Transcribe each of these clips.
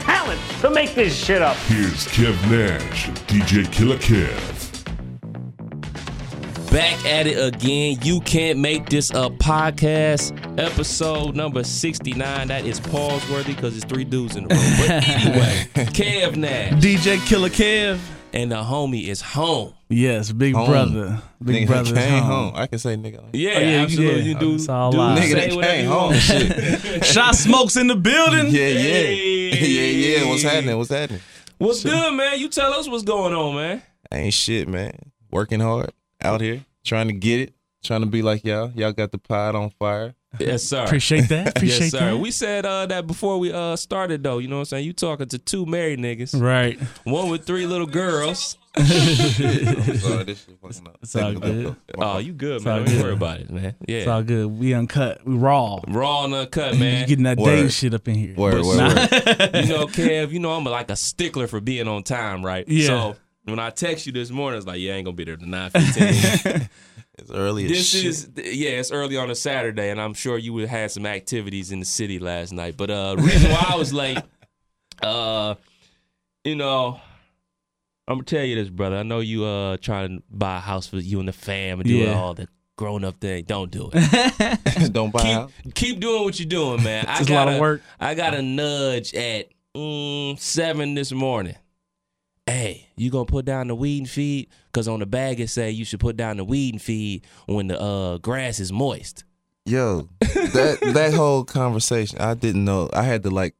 talent to make this shit up. Here's Kev Nash DJ Killer Kev. Back at it again. You can't make this a podcast. Episode number 69. That is pause worthy because it's three dudes in the room. But anyway, Kev Nash. DJ Killer Kev. And the homie is home. Yes, big Home. brother. Big Nigga brother came home. home. I can say nigga. Yeah, Oh, yeah, you absolutely. did. You do, It's all do live. say Nigga that came home. Shit. Shot smokes in the building. Yeah, yeah. Hey. Yeah, yeah. What's happening? What's happening? What's good, man? You tell us what's going on, man. Ain't shit, man. Working hard out here, trying to get it, trying to be like y'all. Y'all got the pod on fire. Yes, sir. Appreciate that. Appreciate yes, sir. that. We said uh, that before we uh, started, though. You know what I'm saying? You talking to two married niggas, right. one with three little girls. I'm sorry, this shit fucking up. It's all good. Oh, you good, It's man? all Don't good. worry about it, man. Yeah. It's all good. We uncut. We raw. raw and uncut, man. You man. getting that Word. Dave shit up in here. Word, word, Nah. word. you know, Kev, you know I'm like a stickler for being on time, right? Yeah. So when I text you this morning, it's like, yeah, I ain't gonna be there to nine fifteen. It's early as this shit. is yeah, it's early on a Saturday, and I'm sure you would have had some activities in the city last night. But uh, reason why I was late, uh, you know, I'm gonna tell you this, brother. I know you uh trying to buy a house for you and the fam and do Yeah. all the grown up thing. Don't do it. Don't buy out. keep, keep doing what you're doing, man. I It's a lot got of work. I got a nudge at mm, seven this morning. Hey, you gonna put down the weed and feed? Cause on the bag it say you should put down the weed and feed when the uh, grass is moist. Yo, that that whole conversation, I didn't know. I had to like,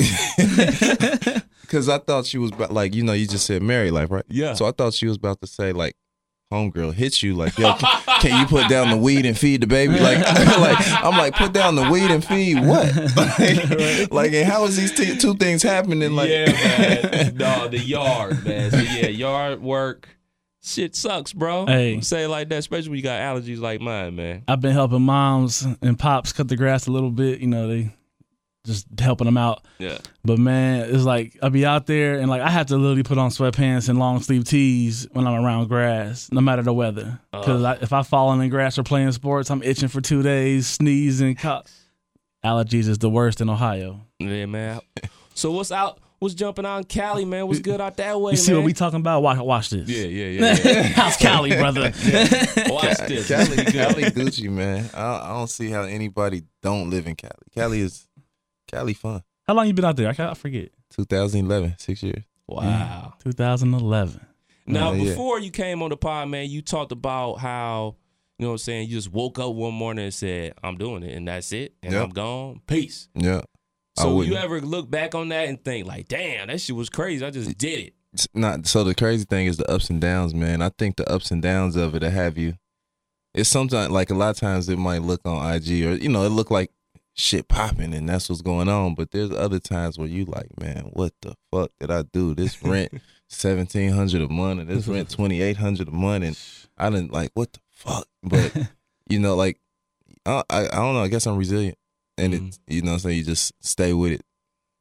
because I thought she was about, like, you know, you just said married life, right? Yeah. So I thought she was about to say like, homegirl hits you like, yo, can, can you put down the weed and feed the baby? Like, like I'm like, put down the weed and feed what? like, like, and how is these t- two things happening? Like, yeah, man. no, the yard, man. So yeah, yard work. Shit sucks, bro. Hey. Say it like that, especially when you got allergies like mine, man. I've been helping moms and pops cut the grass a little bit. You know, they just helping them out. Yeah. But man, it's like I'll be out there and like I have to literally put on sweatpants and long sleeve tees when I'm around grass, no matter the weather. Uh. Because I if I fall in the grass or playing sports, I'm itching for two days, sneezing. Co- Allergies is the worst in Ohio. Yeah, man. So what's out? What's jumping out in Cali, man? What's good out that way, You see man? what we talking about? Watch, watch this. Yeah, yeah, yeah. yeah. How's Cali, brother? Watch this. Cali, Cali Gucci, man. I, I don't see how anybody don't live in Cali. Cali is Cali fun. How long you been out there? I, ca- I forget. 2011, six years. Wow. Mm-hmm. 2011. Now, Yeah, yeah. before you came on the pod, man, you talked about how, you know what I'm saying, you just woke up one morning and said, I'm doing it, and that's it, and Yep. I'm gone. Peace. Yeah. So you wouldn't. ever look back on that and think, like, damn, that shit was crazy. I just did it. It's not so the crazy thing is the ups and downs, man. I think the ups and downs of it that have you. It's sometimes like a lot of times it might look on IG or you know it look like shit popping and that's what's going on. But there's other times where you like, man, what the fuck did I do? This rent seventeen hundred a month and this rent twenty eight hundred a month and I didn't like what the fuck. But you know, like I I, I don't know. I guess I'm resilient and it you know what I'm saying you just stay with it.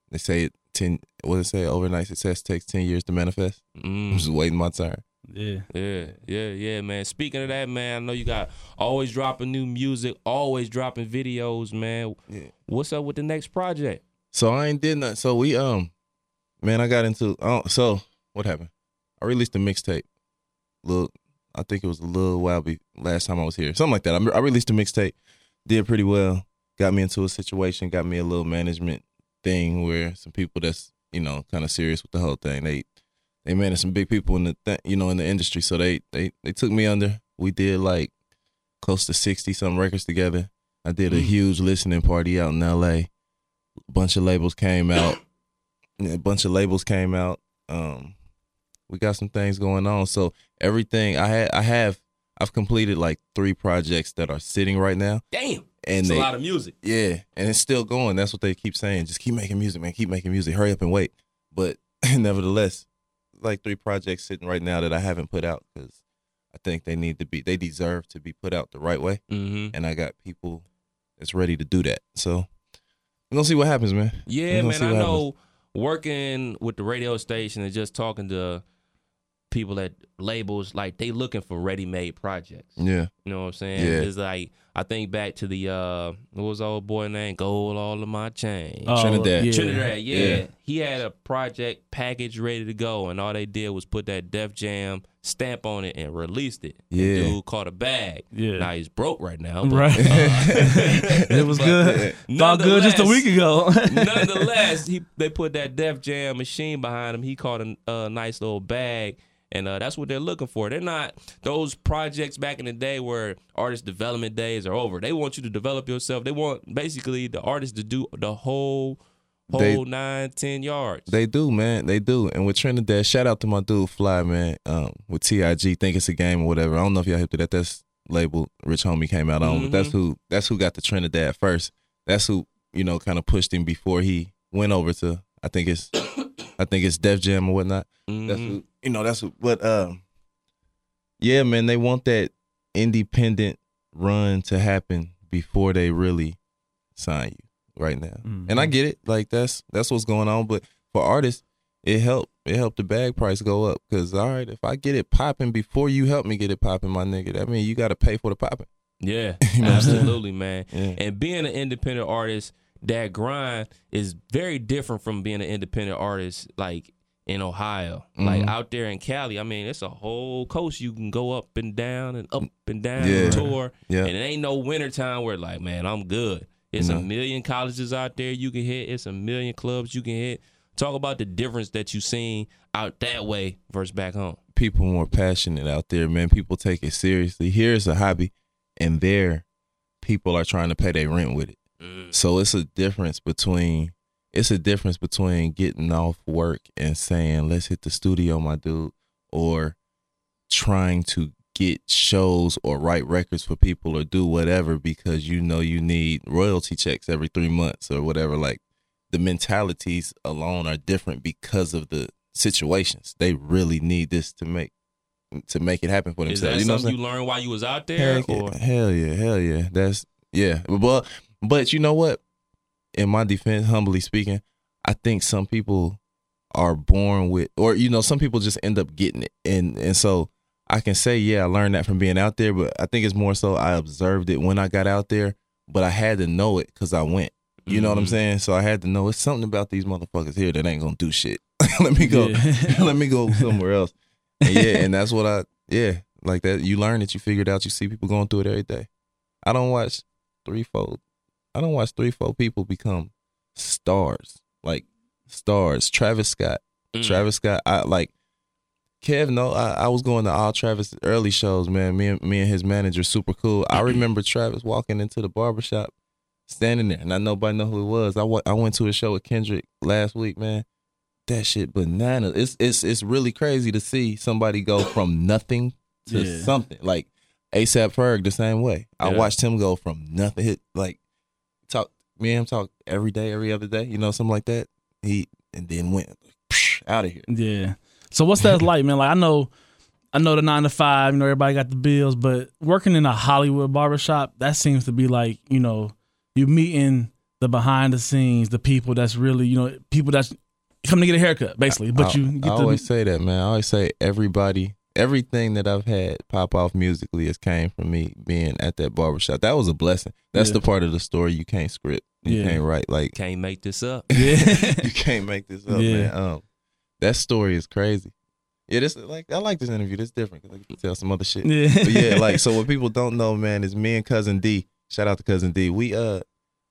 They say it ten. What they say? Overnight success takes ten years to manifest. Mm. I'm just waiting my turn. Yeah. Yeah, yeah, yeah, man. Speaking of that, man, I know you got always dropping new music, always dropping videos, man. Yeah. What's up with the next project? So I ain't did nothing. So we um, man, I got into. Oh, so what happened? I released a mixtape. Look, I think it was a little while be last time I was here, something like that. I, I released a mixtape, did pretty well. Got me into a situation, got me a little management thing where some people that's you know kind of serious with the whole thing. They they manage some big people in the th- you know in the industry, so they they they took me under. We did like close to sixty some records together. I did a huge listening party out in L.A. A bunch of labels came out. a bunch of labels came out. Um, we got some things going on. So everything I had, I have, I've completed like three projects that are sitting right now. Damn. and It's they a lot of music. yeah, and it's still going. That's what they keep saying. Just keep making music, man. Keep making music. Hurry up and wait. But nevertheless, like three projects sitting right now that I haven't put out because I think they need to be. They deserve to be put out the right way. hmm And I got people that's ready to do that. So we're gonna see what happens, man. Yeah, man. I what know working with the radio station and just talking to people at labels, like they looking for ready made projects. Yeah. You know what I'm saying? Yeah. It's like I think back to the uh what was the old boy name? Gold all of my chain. Oh, Trinidad. yeah. Trinidad, yeah. Yeah. He had a project package ready to go, and all they did was put that Def Jam stamp on it and released it. And Yeah. dude caught a bag. Yeah. Now he's broke right now. but, Right. uh, it was but good. Thought good just a week ago. Nonetheless, he they put that Def Jam machine behind him. He caught a, a nice little bag, and uh, that's what they're looking for. They're not those projects back in the day where artist development days are over. They want you to develop yourself. They want basically the artist to do the whole whole They- nine ten yards. They do, man. They do. And with Trinidad, shout out to my dude Fly, man. Um, with TIG, think it's a game or whatever. I don't know if y'all hip to that. That's label Rich Homie came out on. But that's Mm-hmm. who that's who got the Trinidad first. That's who, you know, kind of pushed him before he went over to I think it's I think it's Def Jam or whatnot. That's Mhm. who you know, that's what. but um yeah, man, they want that independent run to happen before they really sign you right now. And I get it. Like that's that's what's going on. But for artists, it helped it helped the bag price go up. Cause all right, if I get it popping before you help me get it popping, my nigga, that mean you gotta pay for the popping. Yeah, You know what I'm saying? absolutely, man. Yeah. And being an independent artist, that grind is very different from being an independent artist like in Ohio. Like Mhm. out there in Cali, I mean, it's a whole coast you can go up and down and up and down Yeah. and tour. Yeah. And it ain't no wintertime where like, man, I'm good. It's a million colleges out there you can hit. It's a million clubs you can hit. Talk about the difference that you seen out that way versus back home. People more passionate out there, man. People take it seriously. Here is a hobby, and there, people are trying to pay their rent with it. So it's a difference between it's a difference between getting off work and saying, "Let's hit the studio, my dude," or trying to get shows or write records for people or do whatever because you know you need royalty checks every 3 months or whatever like the mentalities alone are different because of the situations. They really need this to make to make it happen for Is themselves. that You know something you learned while you was out there? Heck yeah, hell yeah, hell yeah. That's yeah. But but you know what? In my defense, humbly speaking, I think some people are born with, or you know, some people just end up getting it, and and so I can say, yeah, I learned that from being out there. But I think it's more so I observed it when I got out there, but I had to know it because I went. You know what I'm Mhm. saying? So I had to know it's something about these motherfuckers here that ain't gonna do shit. Let me go. Yeah. Let me go somewhere else. And yeah, and that's what I yeah, like that. You learn it, you figure it out, you see people going through it every day. I don't watch three, four I don't watch three, four people become stars. Like stars. Travis Scott. Mm. Travis Scott, I like Kev, no, I, I was going to all Travis early shows, man. Me and me and his manager, super cool. I remember Travis walking into the barbershop, standing there, and I nobody know who it was. I I went to a show with Kendrick last week, man. That shit banana. It's it's it's really crazy to see somebody go from nothing to Yeah. something. Like ASAP Ferg the same way. I Yeah. watched him go from nothing hit like talk me and him talk every day, every other day, you know, something like that. He and then went out of here. Yeah. So what's that like, man? Like I know, I know the nine to five. You know, everybody got the bills, but working in a Hollywood barbershop, that seems to be like you know, you meeting the behind the scenes, the people that's really you know, people that's come to get a haircut, basically. But I, you I always say that, man. I always say everybody, everything that I've had pop off musically has came from me being at that barbershop. That was a blessing. That's Yeah. the part of the story you can't script. You Yeah. can't write like Can't make this up. yeah. you can't make this up, Yeah. man. Um, that story is crazy. Yeah, this like I like this interview. This different because I get to tell some other shit. yeah. But yeah, like so what people don't know, man, is me and cousin D. Shout out to cousin D. We uh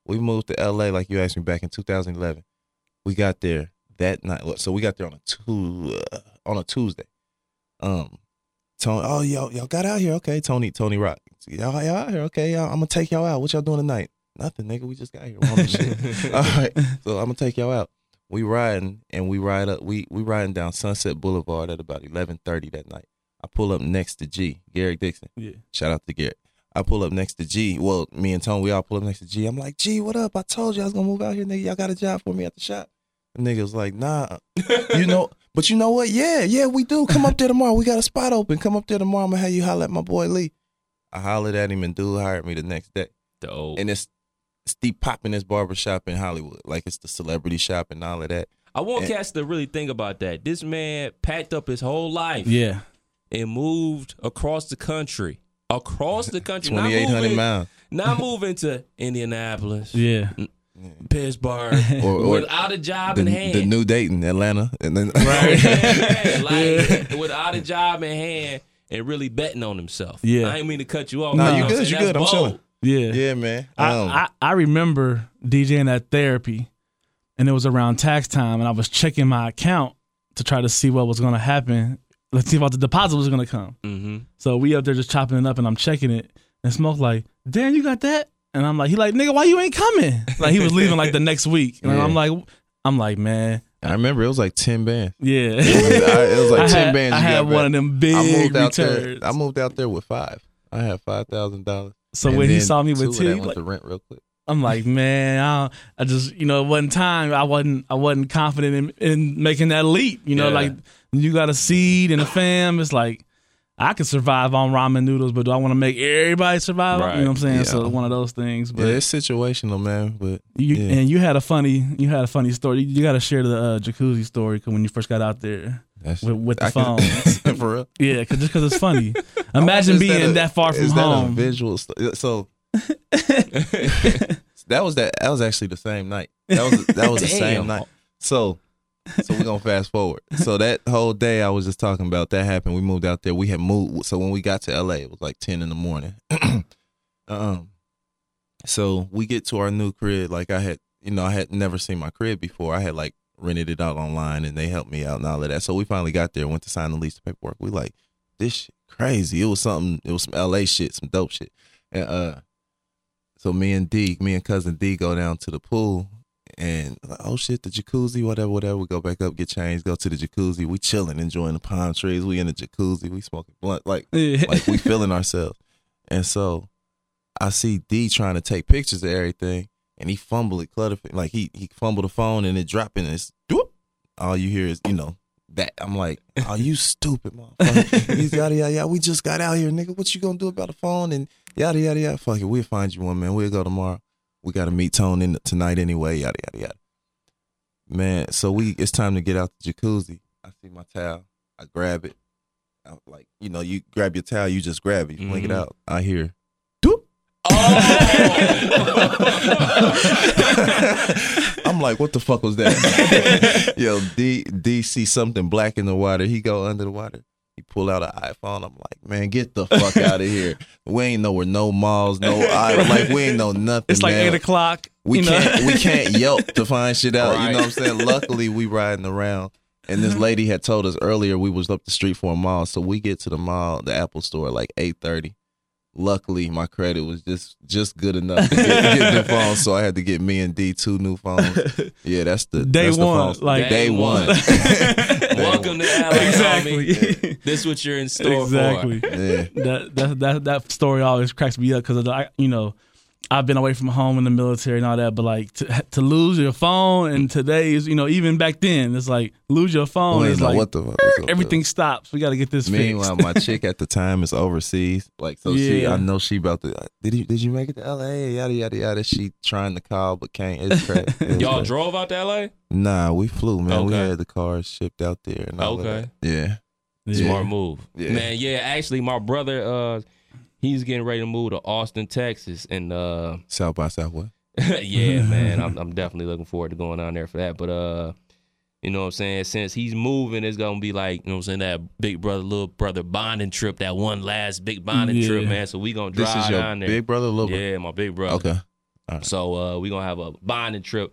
we moved to LA like you asked me back in 2011. We got there that night. So we got there on a two uh, on a Tuesday. Um, Tony, oh y'all y'all got out here, okay? Tony Tony Rock, y'all, y'all out here, okay? Y'all, I'm gonna take y'all out. What y'all doing tonight? Nothing, nigga. We just got here. We're on the shit. All right, so I'm gonna take y'all out. We riding and we ride up. We we riding down Sunset Boulevard at about 11:30 that night. I pull up next to G, Garrett Dixon. Yeah. Shout out to Garrett. I pull up next to G. Well, me and Tone, we all pull up next to G. I'm like, G, what up? I told you I was gonna move out here, nigga. Y'all got a job for me at the shop. The nigga was like, Nah, you know, but you know what? Yeah, yeah, we do. Come up there tomorrow. We got a spot open. Come up there tomorrow. I'm gonna have you holler at my boy Lee. I hollered at him, and dude hired me the next day. Dope. And it's Steve popping this barber shop in Hollywood, like it's the celebrity shop and all of that. I want and- cats to really think about that. This man packed up his whole life Yeah. and moved across the country. Across the country. not Twenty eight hundred miles. Not moving to Indianapolis, Yeah. Pittsburgh, Or- or without a job The, in hand. the new Dayton, Atlanta, and then Yeah, like without a job in hand and really betting on himself. Yeah. I ain't mean to cut you off. No, you what good, you good. I'm bold. chilling. Yeah. yeah, man. I, Um, I, I remember DJing at therapy, and it was around tax time, and I was checking my account to try to see what was going to happen. Let's see if the deposit was going to come. Mm-hmm. So we up there just chopping it up, and I'm checking it, and Smoke like, "Dan, you got that?" And I'm like, "He like, nigga, why you ain't coming?" Like he was leaving like the next week, and Yeah. I'm like, "I'm like, man, I remember it was like ten bands. yeah." It was, I- it was like I ten had, bands. I had one back. of them big I moved out returns. there. I moved out there with five. I had five thousand dollars. so when he saw me with two, two, that he like, to rent real quick. I'm like, man, I, don't- I just, you know, it wasn't time. I wasn't, I wasn't confident in, in making that leap. You know, Yeah. like you got a seed and a fam. It's like I can survive on ramen noodles, but do I want to make everybody survive? Right. You know what I'm saying? Yeah. So one of those things. But Yeah, it's situational, man. But you yeah. and you had a funny, you had a funny story. You got to share the uh, jacuzzi story 'cause when you first got out there That's, with, with the I can- phone. for real. yeah, cause, just because it's funny. Imagine being a- that, far from is that a home. visual. St- so that was that. That was actually the same night. That was that was the same night. So so we're gonna fast forward. So that whole day I was just talking about that happened. We moved out there. We had moved. So when we got to LA, it was like ten in the morning. um. So we get to our new crib. Like I had, you know, I had never seen my crib before. I had like rented it out online, and they helped me out and all of that. So we finally got there. Went to sign the lease the paperwork. We like this shit crazy. It was something. It was some LA shit, some dope shit. And uh, so me and D, me and cousin D, go down to the pool, and like, oh shit, the jacuzzi, whatever, whatever. We go back up, get changed, go to the jacuzzi. We chilling, enjoying the palm trees. We in the jacuzzi. We smoking blunt, like Yeah. like we feeling ourselves. And so I see D trying to take pictures of everything, and he fumbled it, clutter, like he he fumbled the phone and it dropping. And it's doop. all you hear is you know that. I'm like, oh, you stupid motherfucker. He's yada yada yada. We just got out here, nigga. What you gonna do about the phone and yada yada yada? Fuck it, we'll find you one, man. We'll go tomorrow. We got to meet Tone in tonight anyway. Yada yada yada. Man, so we it's time to get out the jacuzzi. I see my towel. I grab it. I, like you know, you grab your towel, you just grab it, you fling it Mhm. out. I hear, doop. I'm like, what the fuck was that? Yo, D D see something black in the water. He go under the water. He pull out an iPhone. I'm like, man, get the fuck out of here. We ain't know where no malls, no I like we ain't know nothing. it's like man. eight o'clock. We can't we can't Yelp to find shit out. You know what I'm saying? Luckily, we riding around, and this uh-huh. lady had told us earlier we was up the street for a mall, so we get to the mall, the Apple store, like eight thirty. Luckily, my credit was just just good enough to get, get the phone, so I had to get me and D two new phones. Yeah, that's the Day that's the one, phones. like- day, Day one. one. Welcome to LA, exactly. homie. This what you're in store exactly. for. yeah, that that that that story always cracks me up because I you know I've been away from home in the military and all that, but like to to lose your phone and today's you know even back then it's like lose your phone we is like what the fuck. was up everything stops. We got to get this Meanwhile, fixed. my chick at the time is overseas. Like, so she, Yeah. I know she about to. Did you did you make it to L.A. Yada yada yada. She trying to call but can't. It's crazy. It Y'all crazy. drove out to LA? Nah, we flew, man. We had the cars shipped out there. And all Okay. that. Yeah. Yeah. Smart move. Yeah. Man, yeah, actually my brother uh he's getting ready to move to Austin, Texas and uh South by Southwest. yeah, man, I'm I'm definitely looking forward to going down there for that. But uh you know what I'm saying? Since he's moving, it's gonna be like, you know what I'm saying, that big brother, little brother bonding trip, that one last big bonding Yeah. trip, man. So we gonna drive This is your down there. big brother, little brother. yeah, my big brother. Okay. So uh, we gonna have a bonding trip.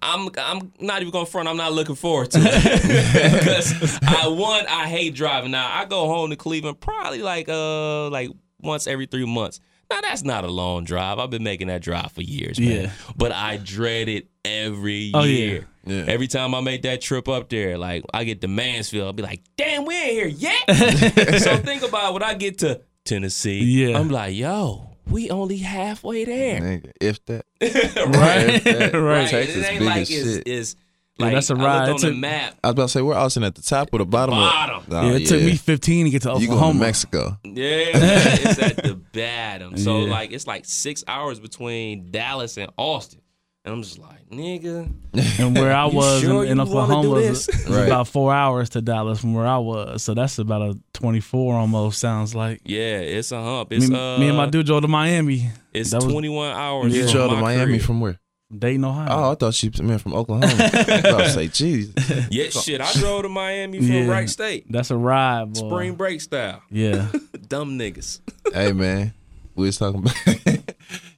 I'm I'm not even gonna front. I'm not looking forward to it because I one I hate driving. Now I go home to Cleveland probably like uh like once every three months. Now that's not a long drive. I've been making that drive for years, man. Yeah. But I dread it every Oh, year. Yeah. Every time I make that trip up there, like I get to Mansfield, I'll be like, "Damn, we ain't here yet." so think about when I get to Tennessee. Yeah. I'm like, yo, we only halfway there. Nigga, if that. Right. If that. Right. Texas it ain't like as it's, shit. it's Yeah, like that's a ride. looked on It the map. I was about to say, we're Austin at the top or the bottom? of- bottom. Oh, yeah, it took me 15 to get to Oklahoma. You going to Mexico? Yeah, it's at the bottom. So Yeah. like it's like six hours between Dallas and Austin. And I'm just like, nigga. and where I was sure in, in Oklahoma was, was Right. about four hours to Dallas from where I was. So that's about a 24 almost, sounds like. Yeah, it's a hump. It's Me, uh me and my dude drove to Miami. it's that was 21 hours. You from drove to Miami crib. from where? Dayton, Ohio. Oh, I thought she meant from Oklahoma. I was say, Jesus. Yeah, shit. I drove to Miami from Yeah. Wright State. That's a ride, boy. Spring break style. Yeah. Dumb niggas. hey, man. We was talking about,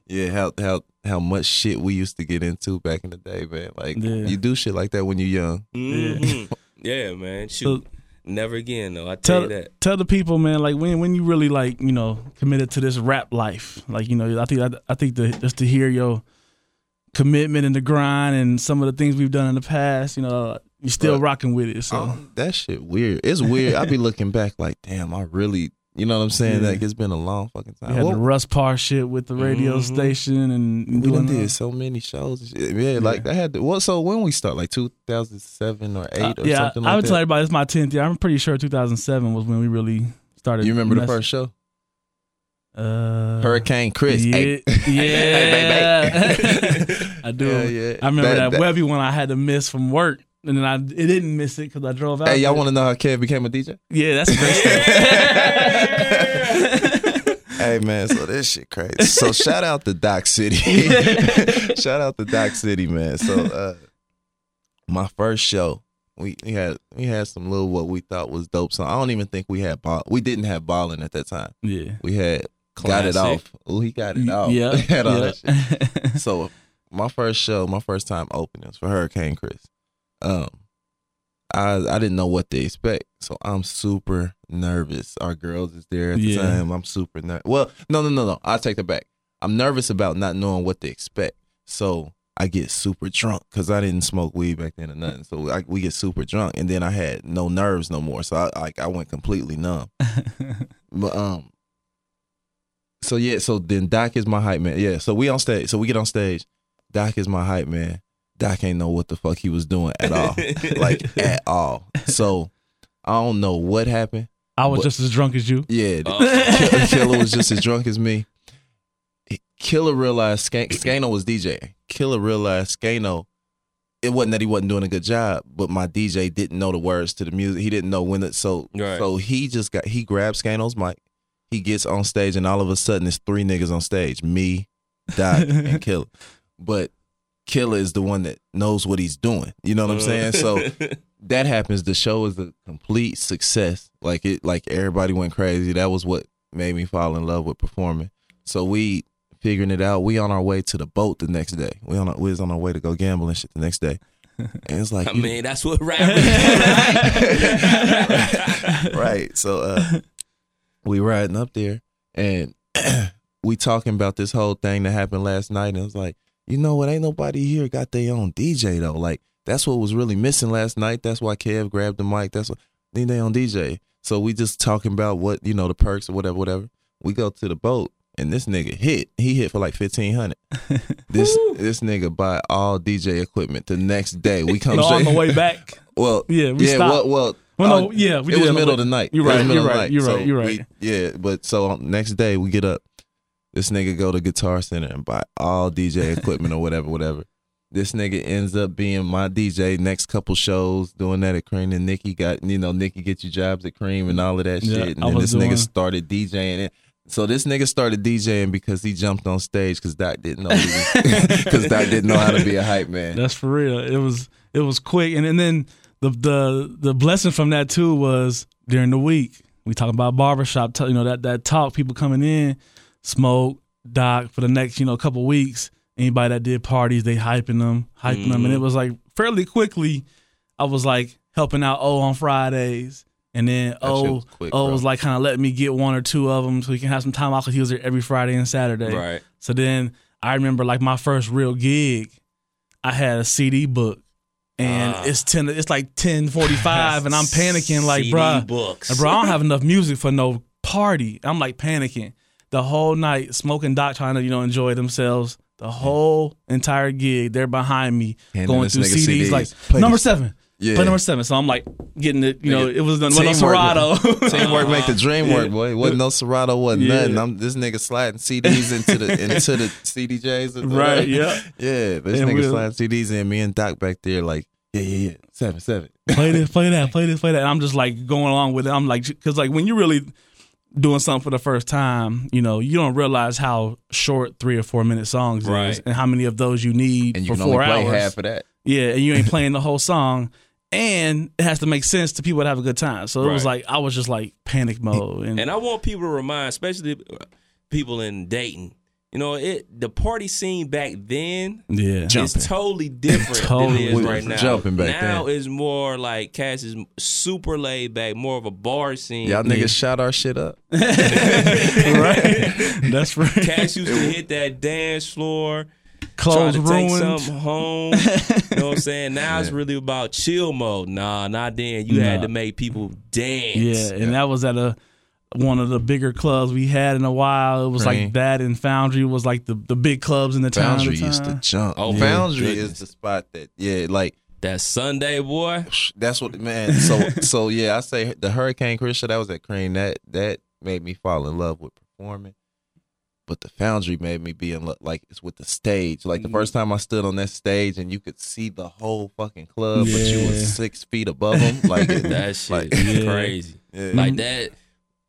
yeah, how, how, how much shit we used to get into back in the day, man. Like, Yeah. you do shit like that when you're young. Mhm. Yeah, man. Shoot. Never again, though. I tell tell you that. tell the people, man, like when when you really like you know committed to this rap life, like you know, I think I, I think the, just to hear your commitment and the grind and some of the things we've done in the past, you know, you're still Right. rocking with it. So Oh, that shit weird. It's weird. I be looking back like, damn, I really, you know what I'm saying? Yeah. Like, it's been a long fucking we time. had Well, the Russ Parr shit with the radio Mhm. station and we done did so many shows. shit. Yeah, like I had to. What? So when we start, like 2007 or eight Uh, or yeah, something I like I would that. tell everybody it's my tenth year. I'm pretty sure 2007 was when we really started. you remember the first show? Uh, Hurricane Chris. Yeah, Hey. yeah. I do. Yeah, yeah. I remember that, That- that- Webby one I had to miss from work, and then I it didn't miss it because I drove out. Hey, y'all want to know how Kev became a DJ? Yeah, that's a great hey man, so this shit crazy. So shout out to Doc City. shout out to Doc City, man. So uh my first show, we, we had we had some little what we thought was dope. So I don't even think we had ball. We didn't have balling at that time. yeah. We had got it off. Oh, he got it off. Yeah. had all yeah. that shit. So my first show, my first time opening was for Hurricane Chris. Um, I I didn't know what to expect, so I'm super nervous. Our girls is there at the Yeah. time. I'm super nervous. Well, no, no, no, no. I take that back. I'm nervous about not knowing what to expect. So I get super drunk because I didn't smoke weed back then or nothing. So I, we get super drunk, and then I had no nerves no more. So I like I went completely numb. But um, so yeah, so then Doc is my hype man. Yeah, so we on stage. So we get on stage. Doc is my hype man. Doc ain't know what the fuck he was doing at all, like at all. So I don't know what happened. I was But- just as drunk as you. Yeah, Oh. Killer, Killer was just as drunk as me. Killer realized Skan- Skano was DJing. Killer realized Skano. It wasn't that he wasn't doing a good job, but my DJ didn't know the words to the music. He didn't know when it. So Right. so he just got he grabbed Skano's mic. He gets on stage, and all of a sudden, it's three niggas on stage: me, Doc, and Killer. But Killer is the one that knows what he's doing. You know what I'm saying? So that happens. The show is a complete success. Like it, like everybody went crazy. That was what made me fall in love with performing. So we figuring it out. We on our way to the boat the next day. We on our, we was on our way to go gambling shit the next day. And it's like, I you- mean, that's what rap is, right? right. So uh, we riding up there and we talking about this whole thing that happened last night. And it was like, you know what? Ain't nobody here got their own DJ though. Like that's what was really missing last night. That's why Kev grabbed the mic. That's what need their own DJ. So we just talking about what you know the perks or whatever, whatever. We go to the boat. And this nigga hit. He hit for like fifteen hundred. This this nigga buy all DJ equipment the next day. We come No, on the way back. Well, Yeah, we yeah, stopped. well, well, Well, no, uh, yeah, we it did was middle of the night. You're right, you're right, you're right, you're right. yeah, but so on next day we get up. This nigga go to Guitar Center and buy all DJ equipment or whatever, whatever. This nigga ends up being my DJ next couple shows, doing that at Cream. And Nikki got, you know, Nikki get you jobs at Cream and all of that Yeah, shit. And I then this doing- nigga started DJing it. So this nigga started DJing because he jumped on stage because Doc didn't know because Doc didn't know how to be a hype man. That's for real. It was it was quick, and, and then the the the blessing from that too was during the week we talking about barbershop. You know that that talk people coming in, smoke doc for the next you know couple weeks. Anybody that did parties, they hyping them, hyping them, and it mm-hmm. was like fairly quickly. I was like helping out O on Fridays. And then shit O, was quick, O bro. was like kind of letting me get one or two of them so he can have some time off because he was there every Friday and Saturday. Right. So then I remember like my first real gig, I had a CD book, and Ah. it's ten. It's like ten forty five, and I'm panicking like, bro, books. bro, I don't have enough music for no party. I'm like panicking the whole night, smoking doc, trying to you know enjoy themselves. The whole entire gig, they're behind me Handing going through CDs, CDs. like Play number this. seven. Yeah. Play number seven. So I'm like getting it, you know, it was on teamwork. Serato. Teamwork make the dream work, boy. Wasn't no Serato, wasn't Yeah. nothing. I'm this nigga sliding CDs into the into the CDJs. Right, whatever. yeah. yeah. This And nigga we'll- sliding CDs in. Me and Doc back there, like, yeah, yeah, yeah, seven, seven. play this, play that, play this, play that. And I'm just like going along with it. I'm like, because like when you're really doing something for the first time, you know, you don't realize how short three or four minute songs is and how many of those you need And you for four hours. half of that. Yeah, and you ain't playing the whole song. And it has to make sense to people to have a good time. So it was Right. like I was just like panic mode. And, And I want people to remind, especially uh, people in Dayton, you know, it the party scene back then yeah. Jumping. is totally different Totally than it is We right was now. jumping back now then. is more like Cass is super laid back, more of a bar scene. Y'all niggas shot our shit up. right. That's right. Cass used to hit that dance floor. Clothes try to take ruined. something home. you know what I'm saying? Now it's really about chill mode. Nah, not then. You had to make people dance. Yeah, and that was at a one of the bigger clubs we had in a while. It was Right. like that and Foundry was like the, the big clubs in the town. at Foundry used to jump. Oh, yeah. Foundry Goodness. is the spot that, yeah, like, That Sunday, boy. that's what, man. So, so yeah, I say the Hurricane Christian that was at Crane. That that made me fall in love with performing. But the Foundry made me be in love, like it's with the stage. Like Mm-hmm. the first time I stood on that stage and you could see the whole fucking club, but you Yeah. was six feet above them. Like it, That shit like, is Yeah. crazy. Yeah. Like that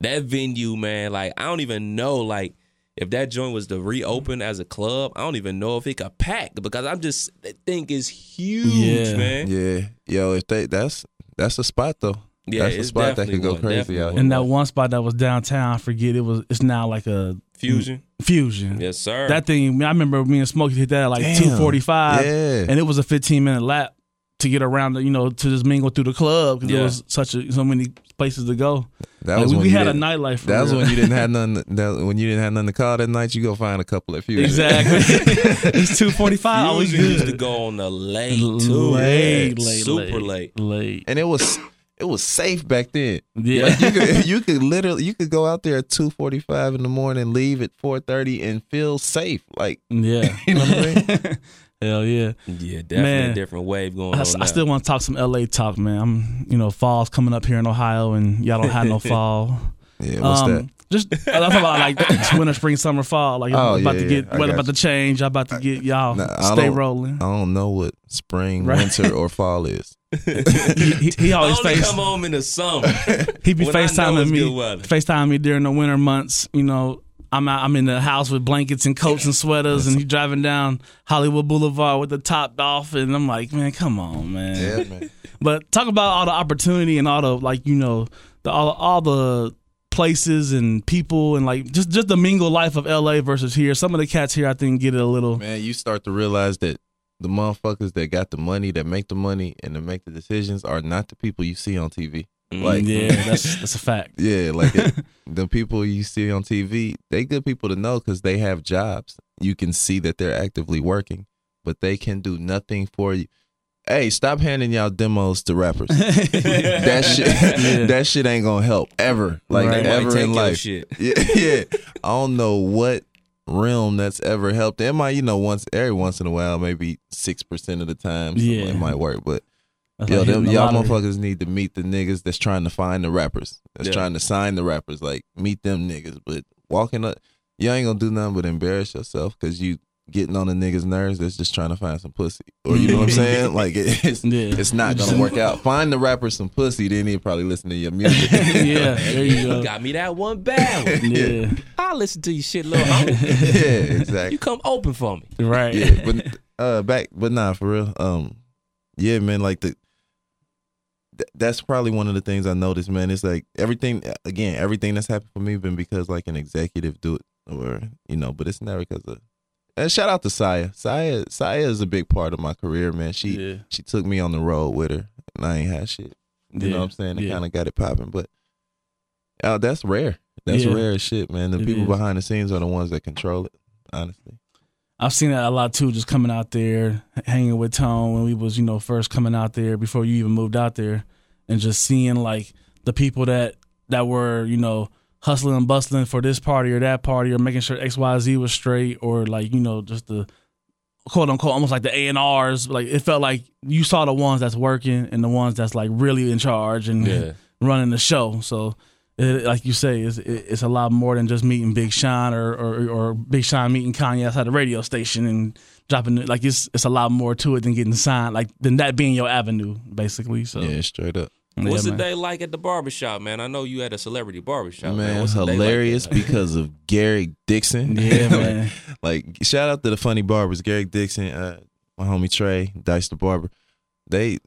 that venue, man, like I don't even know like if that joint was to reopen as a club, I don't even know if it could pack because I'm just that thing is huge, Yeah. man. Yeah, yo, if they that's that's a spot though. Yeah, that's a spot that definitely could go one, crazy definitely out one. here. And that one spot that was downtown, I forget it was. It's now like a Fusion. fusion. Yes, sir. That thing, I remember me and Smokey hit that at like Damn. two forty five, Yeah. and it was a fifteen minute lap to get around, the, you know, to just mingle through the club because Yeah. there was such a, so many places to go. That Like, was we, we had a nightlife. For That was when you didn't have nothing. That, when you didn't have nothing to call that night, you go find a couple at Fusion. exactly. it's two forty five. Always used to go on the late too. Late, Yeah, late, super late, late. late. and it was it was safe back then. Yeah. Like you could you could literally you could go out there at two forty five in the morning, leave at four thirty, and feel safe. Like Yeah. you know what I mean? Hell yeah. Yeah, definitely Man. a different wave going I, on. I still want to talk some LA talk, man. I'm, you know, fall's coming up here in Ohio, and y'all don't have no fall. Yeah, what's um, that? Just I'm talking about like winter, spring, summer, fall. Like Oh, about yeah, to get yeah. Weather got about to change. I'm about to get y'all Nah, I stay don't- rolling. I don't know what spring, Right. winter, or fall is. He, he, he always only face come home in the summer. he be when I FaceTiming me, good. FaceTiming me during the winter months. You know, I'm out, I'm in the house with blankets and coats and sweaters, and he driving down Hollywood Boulevard with the top off, and I'm like, man, come on, man. Yeah, man. But talk about all the opportunity and all the like, you know, the all all the places and people and like just just the mingle life of LA versus here. Some of the cats here I think get it a little Man, you start to realize that the motherfuckers that got the money, that make the money, and that make the decisions are not the people you see on TV. Mm, like, Yeah, that's that's a fact. Yeah, like it, the people you see on TV, they good people to know because they have jobs. You can see that they're actively working, but they can do nothing for you. Hey, stop handing y'all demos to rappers. that shit, that shit ain't gonna help ever, like Right. Ever in life. Yeah, yeah. I don't know what realm that's ever helped. It might, you know, once every once in a while, maybe six percent of the time, Yeah. it might work, but. That's Yo, like them, y'all motherfuckers need to meet the niggas that's trying to find the rappers. That's Yeah. trying to sign the rappers. Like, meet them niggas. But walking up, y'all ain't gonna do nothing but embarrass yourself because you getting on the niggas' nerves that's just trying to find some pussy. Or you know what I'm saying? Like, it, it's, Yeah. it's not gonna work out. Find the rapper some pussy, then he'll probably listen to your music. yeah, there you go. got me that one bad one. Yeah, I'll listen to your shit, little homie. yeah, exactly. You come open for me. right. Yeah, but uh, back, but nah, for real. Um, yeah, man, like the. th- That's probably one of the things I noticed, man. It's like everything again, everything that's happened for me been because like an executive do it, or you know, but it's never because of. And shout out to Saya. Saya, Saya is a big part of my career, man. She Yeah. she took me on the road with her, and I ain't had shit. You Yeah, know what I'm saying? It yeah. kind of got it popping, but uh, that's rare. That's rare as shit, man. The It people is. behind the scenes are the ones that control it. Honestly, I've seen that a lot too. Just coming out there, hanging with Tone when we was you know first coming out there before you even moved out there, and just seeing like the people that that were you know hustling and bustling for this party or that party or making sure X Y Z was straight or like you know just the quote unquote almost like the A and R's. Like it felt like you saw the ones that's working and the ones that's like really in charge and Yeah. running the show. So. It, like you say, it's, it- it's a lot more than just meeting Big Sean or, or or Big Sean meeting Kanye outside the radio station and dropping it. Like it's it's a lot more to it than getting signed. Like than that being your avenue, basically. So Yeah, straight up. Yeah, What's the man. day like at the barbershop, man? I know you had a celebrity barbershop. Man, Man, What's the day like hilarious because of Gary Dixon. Yeah, man. like shout out to the funny barbers, Gary Dixon, uh, my homie Trey, Dice the barber. They,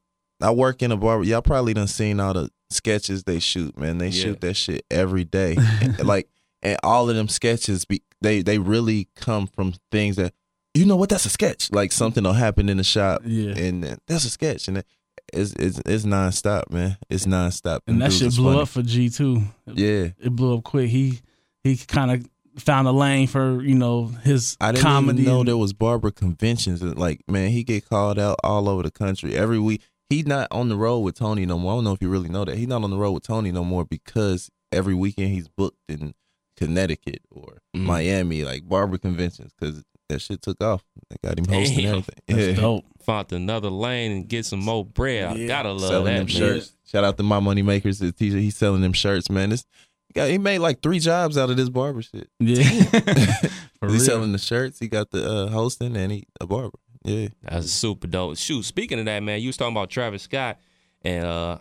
I work in a barber. Y'all probably done seen all the sketches they shoot. Man, they Yeah. shoot that shit every day. And, like, and all of them sketches, be they they really come from things that you know what that's a sketch. Like something will happen in the shop, Yeah. and uh, that's a sketch, and it, it's it's it's nonstop, man. It's nonstop, and that dudes shit blew funny. up for G too. Yeah. it blew up quick. He he kind of found a lane for you know his I didn't comedy. even know and- there was barber conventions. Like, man, he get called out all over the country every week. He's not on the road with Tony no more. I don't know if you really know that. He's not on the road with Tony no more because every weekend he's booked in Connecticut or Mm. Miami, like barber conventions, because that shit took off. They got him hosting Damn. everything. That's yeah. dope. Found another lane and get some more bread. I gotta love selling that, them man. shirts. Shout out to my money makers, the teacher. He's selling them shirts, man. This he got he made like three jobs out of this barber shit. Yeah, For He's real. selling the shirts. He got the uh, hosting and he a barber. Yeah. That's super dope. Shoot, speaking of that, man, you was talking about Travis Scott and uh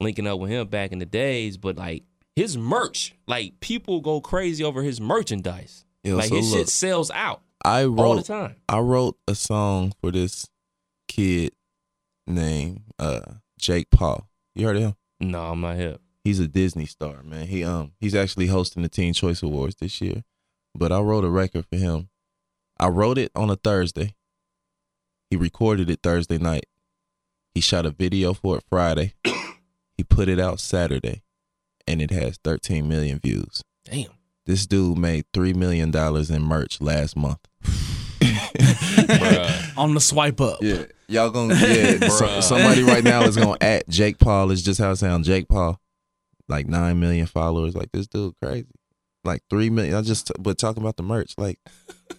linking up with him back in the days, but like his merch, like people go crazy over his merchandise. Yo, like so his look, shit sells out I all the wrote time. I wrote a song for this kid named uh Jake Paul. You heard of him? No, I'm not hip. He's a Disney star, man. He um he's actually hosting the Teen Choice Awards this year. But I wrote a record for him. I wrote it on a Thursday. He recorded it Thursday night. He shot a video for it Friday. he put it out Saturday and it has 13 million views. Damn. This dude made 3 million dollars in merch last month. On the swipe up. Yeah, y'all gonna yeah. so- somebody right now is gonna at Jake Paul. Is just how it sounds. Jake Paul, like nine million followers. Like this dude crazy. Like three million. I just but talking about the merch. Like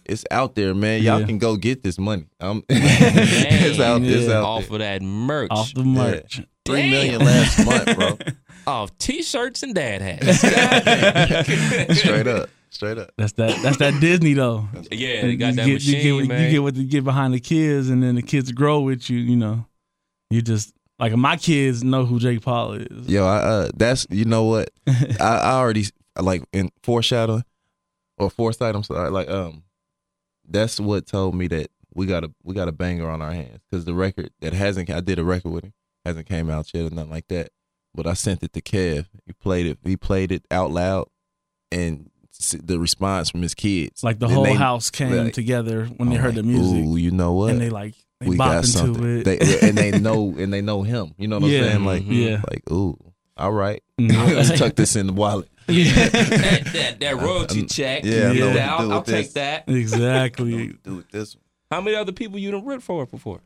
it's out there, man. Y'all Yeah. can go get this money. Um, it's out. It's out off there. of that merch. Off the merch. Three million last month, bro. Off t-shirts and dad hats. Straight up. Straight up. That's that. That's that Disney though. Yeah, they got you that get, machine, you get, what- man. You get what you get behind the kids, and then the kids grow with you. You know, you just like my kids know who Jake Paul is. Yo, I, uh, that's you know what I, I already like in foreshadowing or foresight. I'm sorry. Like um, that's what told me that we got a we got a banger on our hands because the record that hasn't I did a record with him hasn't came out yet or nothing like that. But I sent it to Kev. He played it. He played it out loud, and the response from his kids, Like the Then whole they- house came like, together when they I'm heard the music, Ooh, you know what? and they like they we bop got into something. it. They, and they know and they know him. You know what Yeah, I'm saying? Like, yeah. like ooh, all right. Mhm. Let's tuck this in the wallet. that, that, that royalty check. Yeah, I know what to I'll, do I'll with take that. exactly. Do with this one. How many other people you done written for before?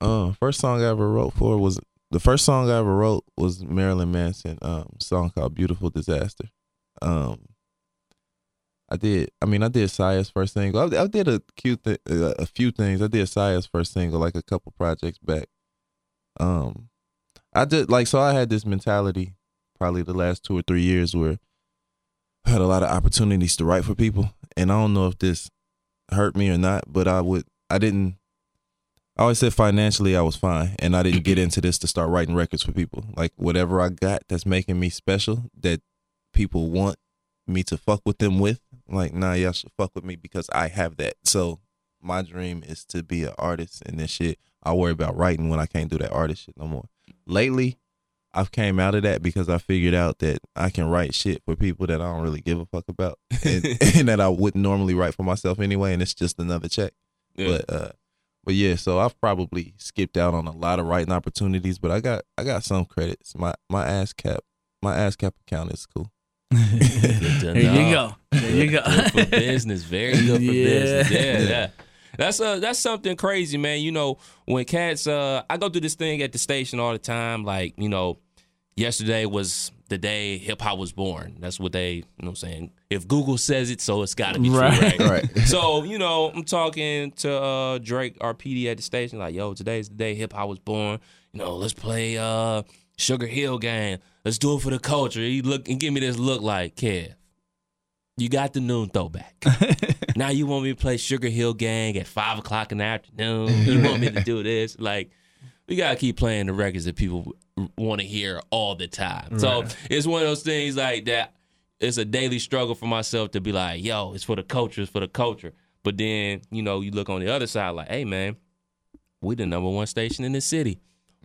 Uh, first song I ever wrote for was the first song I ever wrote was Marilyn Manson. Um, song called "Beautiful Disaster." Um, I did. I mean, I did Sia's first single. I, I did a cute, th- a few things. I did Sia's first single, like a couple projects back. Um, I did like so. I had this mentality, probably the last two or three years, where I had a lot of opportunities to write for people, and I don't know if this hurt me or not, but I would. I didn't. I always said financially I was fine, and I didn't get into this to start writing records for people. Like whatever I got that's making me special, that people want me to fuck with them with. Like, nah, y'all should fuck with me because I have that. So my dream is to be an artist, and then shit, I worry about writing when I can't do that artist shit no more. Lately, I've came out of that because I figured out that I can write shit for people that I don't really give a fuck about, and, and that I wouldn't normally write for myself anyway, and it's just another check. Yeah. But uh, but yeah, so I've probably skipped out on a lot of writing opportunities, but I got I got some credits. My my ASCAP my ASCAP account is cool. There you go. There you go. Good for business. Very good for Yeah. business. Yeah, yeah. That's uh that's something crazy, man. You know, when cats uh I go through this thing at the station all the time, like, you know, yesterday was the day hip hop was born. That's what they, you know what I'm saying? If Google says it, so it's got to be Right. true, right? Right. so, you know, I'm talking to uh, Drake, our PD at the station, like, yo, today's the day hip hop was born. You know, let's play uh, Sugar Hill Gang. Let's do it for the culture. He look and give me this look like, Kev, you got the noon throwback. now you want me to play Sugar Hill Gang at five o'clock in the afternoon. You want me to do this? Like, we gotta keep playing the records that people want to hear all the time. So it's one of those things like that. It's a daily struggle for myself to be like, yo, it's for the culture, it's for the culture. But then, you know, you look on the other side, like, hey man, we the number one station in the city.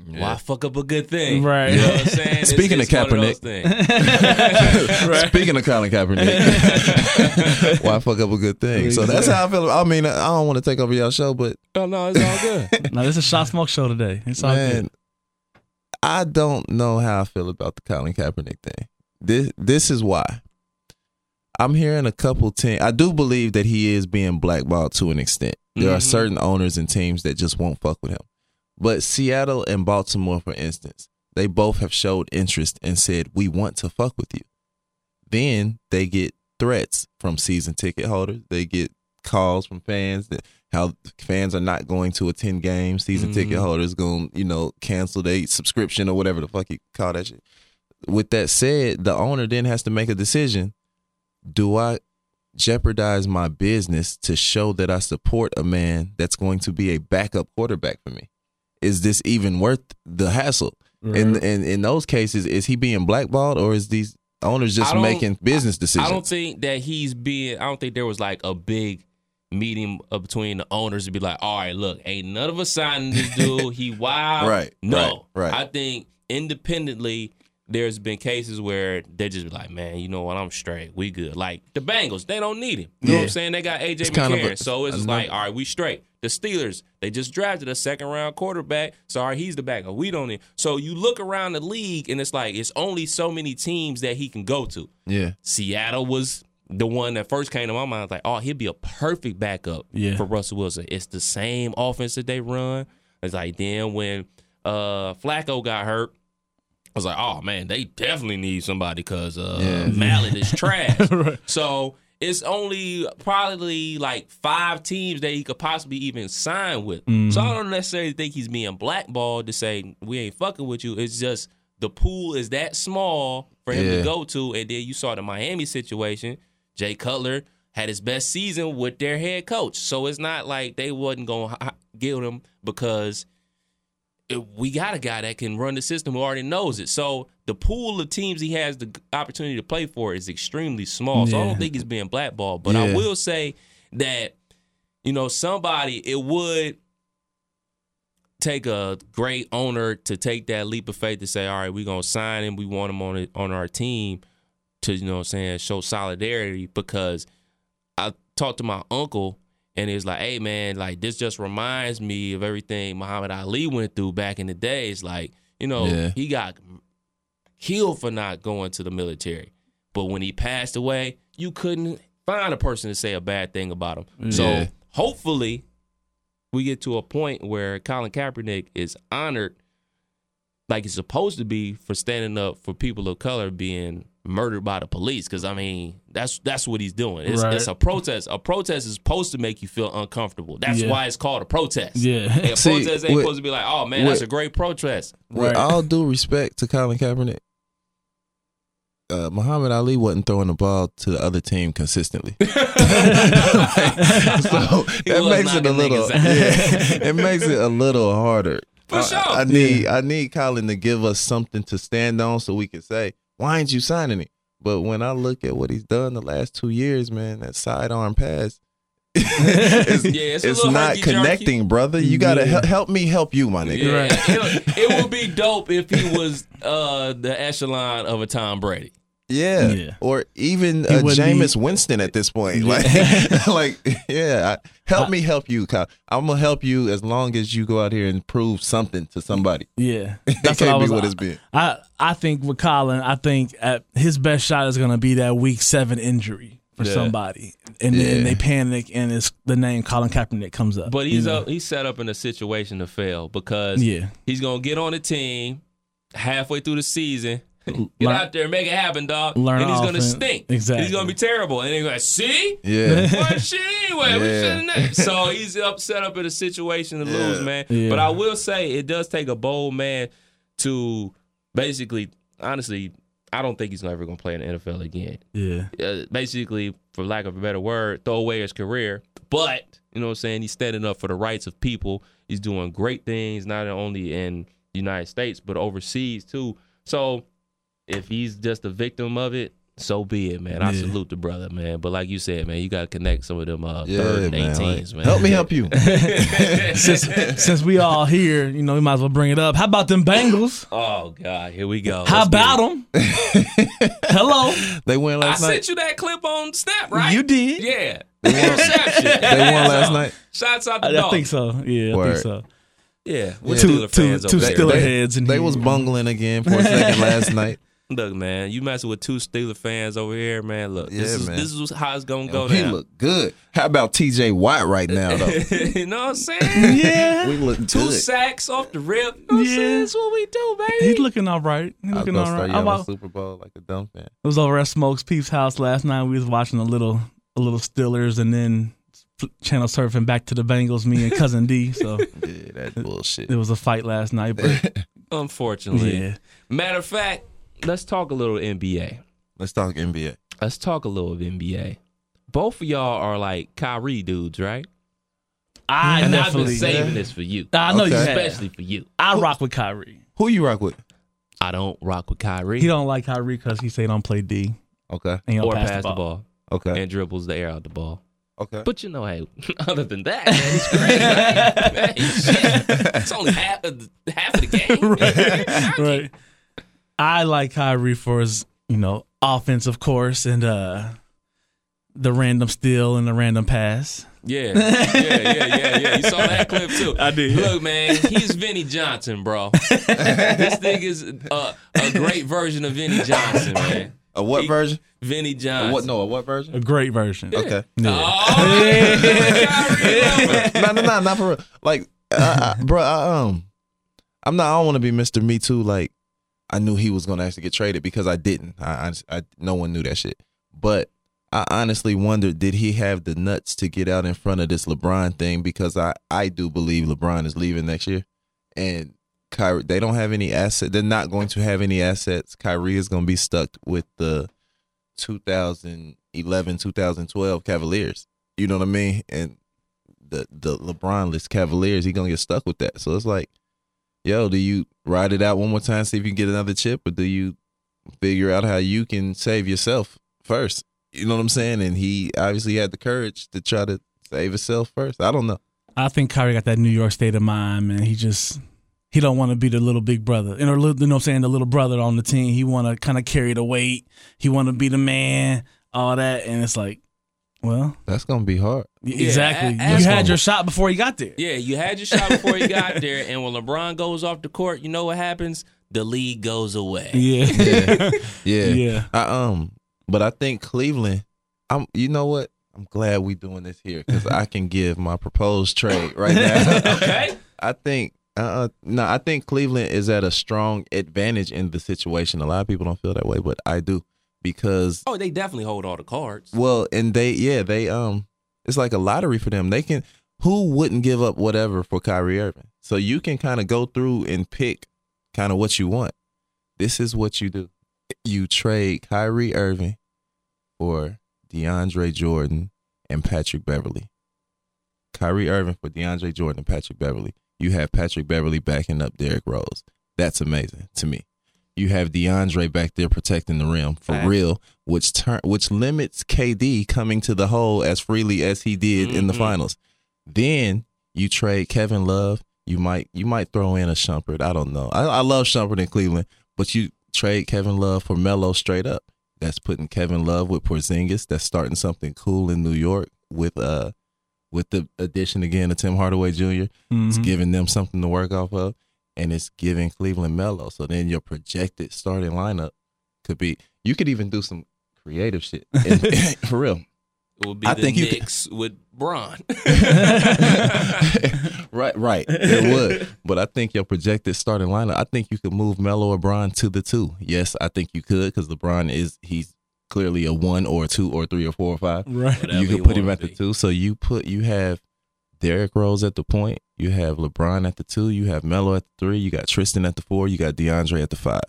Why fuck up a good thing? Right. You know what I'm saying? Speaking it's of one those Kaepernick. Speaking of Colin Kaepernick, why fuck up a good thing? So that's how I feel. I mean, I don't want to take over y'all show, but Oh no, it's all good. No, this is a shot smoke show today. It's all man, good. I don't know how I feel about the Colin Kaepernick thing. This this is why. I'm hearing a couple teams. I do believe that he is being blackballed to an extent. There are Mhm. certain owners and teams that just won't fuck with him. But Seattle and Baltimore, for instance, they both have showed interest and said, We want to fuck with you. Then they get threats from season ticket holders. They get calls from fans that how fans are not going to attend games. Season ticket Mhm. holders going, you know, cancel their subscription or whatever the fuck you call that shit. With that said, the owner then has to make a decision. Do I jeopardize my business to show that I support a man that's going to be a backup quarterback for me? Is this even worth the hassle? In, in in those cases, is he being blackballed or is these owners just making business decisions? I don't think that he's being. I don't think there was like a big meeting uh, between the owners to be like, all right, look, ain't none of us signing this dude. He wild. Right, No. right, right. I think independently, there's been cases where they just be like, man, you know what? I'm straight. We good. Like the Bengals, they don't need him. You know what I'm saying? They got AJ It's kind of McCarron. a- so it's like, all right, we straight. The Steelers, they just drafted a second round quarterback. Sorry, he's the backup. We don't need. So you look around the league and it's like it's only so many teams that he can go to. Yeah. Seattle was the one that first came to my mind. Like, oh, he'd be a perfect backup Yeah. for Russell Wilson. It's the same offense that they run. It's like then when uh, Flacco got hurt, I was like, oh man, they definitely need somebody because uh, Yeah. Mallett is trash. So it's only probably like five teams that he could possibly even sign with. So I don't necessarily think he's being blackballed to say we ain't fucking with you. It's just the pool is that small for him Yeah. to go to, and then you saw the Miami situation. Jay Cutler had his best season with their head coach, so it's not like they wasn't gonna get him because we got a guy that can run the system who already knows it. So the pool of teams he has the opportunity to play for is extremely small. So I don't think he's being blackballed. But I will say that you know somebody it would take a great owner to take that leap of faith to say, all right, we're gonna sign him. We want him on it, on our team to you know what I'm saying show solidarity because I talked to my uncle and it's like, hey man, like this just reminds me of everything Muhammad Ali went through back in the days. Like, you know, Yeah. he got killed for not going to the military. But when he passed away, you couldn't find a person to say a bad thing about him. Yeah. So hopefully we get to a point where Colin Kaepernick is honored like he's supposed to be for standing up for people of color being murdered by the police. Because I mean, that's that's what he's doing. It's, Right. it's a protest. A protest is supposed to make you feel uncomfortable. That's Yeah. why it's called a protest. Yeah. Like, a See, protest ain't with- supposed to be like, oh man, with- that's a great protest. With Right. all due respect to Colin Kaepernick, uh, Muhammad Ali wasn't throwing the ball to the other team consistently. so that makes it a little, yeah, it makes it a little harder. For I- sure. I, need, I need Colin to give us something to stand on so we can say, why ain't you signing it? But when I look at what he's done the last two years, man, that sidearm pass, it's, Yeah, it's it's not herky-jerky. connecting, brother. You gotta Yeah. help, help me help you, my nigga. Yeah, it, it would be dope if he was uh, the echelon of a Tom Brady. Yeah. Yeah. Or even He uh, Jameis be- Winston at this point. Like, like yeah. I, help me help you, Kyle. I'm going to help you as long as you go out here and prove something to somebody. Yeah, It that's can't what I was. be what it's been. I I think with Colin, I think at his best shot is going to be that week seven injury for Yeah. somebody, and Yeah. then they panic and it's the name Colin Kaepernick comes up. But he's up, he's set up in a situation to fail because Yeah. he's gonna get on the team halfway through the season. Get Learn- out there and make it happen, dog. Learn and he's gonna offense. stink. Exactly. He's gonna be terrible. And they're gonna see? Yeah. What shit anyway? We Yeah. shouldn't So he's upset up in a situation to lose, man. Yeah. But I will say it does take a bold man to basically, honestly, I don't think he's ever gonna play in the NFL again. Yeah. Uh, basically, for lack of a better word, throw away his career. But you know what I'm saying? He's standing up for the rights of people. He's doing great things, not only in the United States but overseas too. So if he's just a victim of it, so be it, man. I Yeah. salute the brother, man. But like you said, man, you got to connect some of them uh, Yeah, third and man. 18s, man. Help me help you. since since we all here, you know, we might as well bring it up. How about them Bengals? Oh God, here we go. How Let's about them? Hello, they won I last night. I sent you that clip on Snap, right? you did. Yeah. Interception. They won last night. Shots out the I, dog. I think so. Yeah, I think so. Yeah. What Two- Steeler two- fans two over there? Steeler heads in they here. was bungling again for a second last night. Look, man, you messing with two Steeler fans over here, man. Look, this is man. this is how it's gonna go he down. look good. How about T.J. Watt right now though? you know what I'm saying? Yeah, we look Two good. sacks off the rip. You know what I'm Yeah. That's what we do, baby. he's looking all right. He's I was looking gonna start. I yelling was, Super Bowl like a dumb fan. I was over at Smokes Peeps house last night. We was watching a little a little Steelers and then channel surfing back to the Bengals. Me and cousin D. So Yeah, that bullshit. it was a fight last night. But Unfortunately. yeah, Matter of fact, let's talk a little NBA. Let's talk NBA. Let's talk a little of NBA. Both of y'all are like Kyrie dudes, right? I mm-hmm. and I've been definitely. saving this for you. I know you Okay. have. Especially for you. I rock with Kyrie. Who you rock with? I don't rock with Kyrie He don't like Kyrie because he say he don't play D Okay. and he don't or pass, the ball. Okay. and dribbles the air out the ball. Okay. But you know, hey, other than that, man, he's great. man. Man, shit. It's only half of the, half of the game. right. I like Kyrie for his, you know, offense, of course, and uh the random steal and the random pass. Yeah, yeah, yeah, yeah, yeah. You saw that clip too. I did. Look, man, he's Vinnie Johnson, bro. this thing is a, a great version of Vinnie Johnson, man. A what He- version? Vinnie A Johnson. what? No, a what version? A great version. Okay. Oh, Kyrie no, no, no, not for real. Like, I, I, bro, I, um, I'm not. I don't want to be Mr. Me Too. Like, I knew he was gonna actually get traded because I didn't. I, I, I, no one knew that shit. But I honestly wondered, did he have the nuts to get out in front of this LeBron thing? Because I, I do believe LeBron is leaving next year, and Kyrie, they don't have any asset. They're not going to have any assets. Kyrie is gonna be stuck with the 2011, 2012 Cavaliers. You know what I mean? And the the LeBron-less Cavaliers, he gonna get stuck with that. So it's like, yo, do you ride it out one more time, see if you can get another chip, or do you figure out how you can save yourself first? You know what I'm saying? And he obviously had the courage to try to save himself first. I don't know. I think Kyrie got that New York state of mind, man. He just he don't want to be the little big brother. Know, li- you know what I'm saying? The little brother on the team. He want to kind of carry the weight. He want to be the man, all that. And it's like, well, That's gonna be hard. exactly. a- you ask had him. your shot before you got there. Yeah, you had your shot before you got there, and when LeBron goes off the court, you know what happens? The league goes away. Yeah. Yeah. Yeah. Yeah. I, um, but I think Cleveland. I'm. You know what? I'm glad we're doing this here because I can give my proposed trade right now. Okay. I think. Uh, no, I think Cleveland is at a strong advantage in the situation. A lot of people don't feel that way, but I do because Oh, they definitely hold all the cards. well, and they yeah they um it's like a lottery for them. They can who wouldn't give up whatever for Kyrie Irving? So you can kind of go through and pick kind of what you want. This is what you do. You trade Kyrie Irving for DeAndre Jordan and Patrick Beverley. Kyrie Irving for DeAndre Jordan and Patrick Beverley. You have Patrick Beverley backing up Derrick Rose. That's amazing to me. You have DeAndre back there protecting the rim for Fact. real, which turn which limits KD coming to the hole as freely as he did in the Mhm. finals. Then you trade Kevin Love. You might you might throw in a Shumpert. I don't know. I, I love Shumpert in Cleveland, but you trade Kevin Love for Melo straight up. That's putting Kevin Love with Porzingis. That's starting something cool in New York with uh with the addition again of Tim Hardaway Jr. It's Mhm. giving them something to work off of, and it's giving Cleveland Melo. So then your projected starting lineup could be. You could even do some creative shit And- for real. It would be I the think you could- with Bron. right, right. It would. But I think your projected starting lineup, I think you could move Melo or Bron to the two. Yes, I think you could because LeBron is he's clearly a one or a two or three or four or five. Right. Whatever you could put him wanna at the two. So you put you have Derrick Rose at the point, you have LeBron at the two, you have Melo at the three, you got Tristan at the four, you got DeAndre at the five.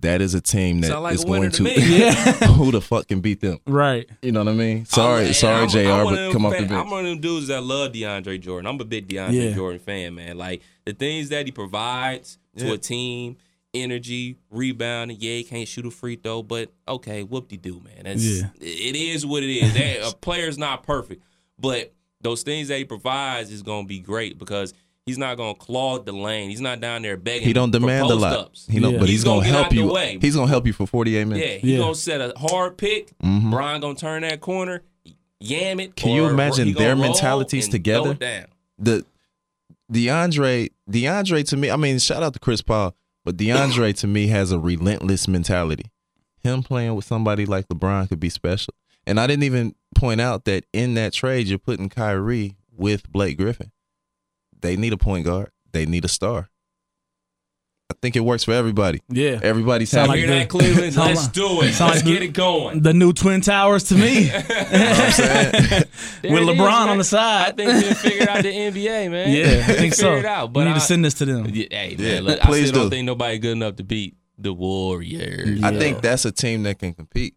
That is a team that is like a winner going to to. Yeah. who the fuck can beat them? Right. You know what I mean? Sorry, I'm- sorry, I'm- Jr. I'm but them come off the fan- bench. I'm one of them dudes that love DeAndre Jordan. I'm a big DeAndre Yeah. Jordan fan, man. Like the things that he provides to Yeah. a team, energy, rebounding. Yeah, he can't shoot a free throw, but okay, whoop de doo, man. That's, Yeah. It is what it is. They- a player's not perfect, but those things that he provides is going to be great because he's not going to clog the lane. He's not down there begging. He don't for demand a lot. post-ups. He don't, Yeah. but he's, He's gonna, gonna help you. way. He's gonna help you for 48 minutes. Yeah, he Yeah. gonna set a hard pick. Mhm. Brian gonna turn that corner, yam it. Can you imagine their mentalities together? throw it down. The DeAndre, DeAndre to me, I mean, shout out to Chris Paul, but DeAndre to me has a relentless mentality. Him playing with somebody like LeBron could be special. And I didn't even point out that in that trade, you're putting Kyrie with Blake Griffin. They need a point guard. They need a star. I think it works for everybody. Yeah. Everybody's Sound happy. Hear like that, the- Cleveland? sound Let's do it. sound Let's like get the- it going. The new Twin Towers to me. There With LeBron man. on the side. I think we figured out the NBA, man. Yeah, I think so. Figured it out, we but need I, to send this to them. Yeah, hey, man, Yeah, look, I still don't think nobody good enough to beat the Warriors. I think that's a team that can compete.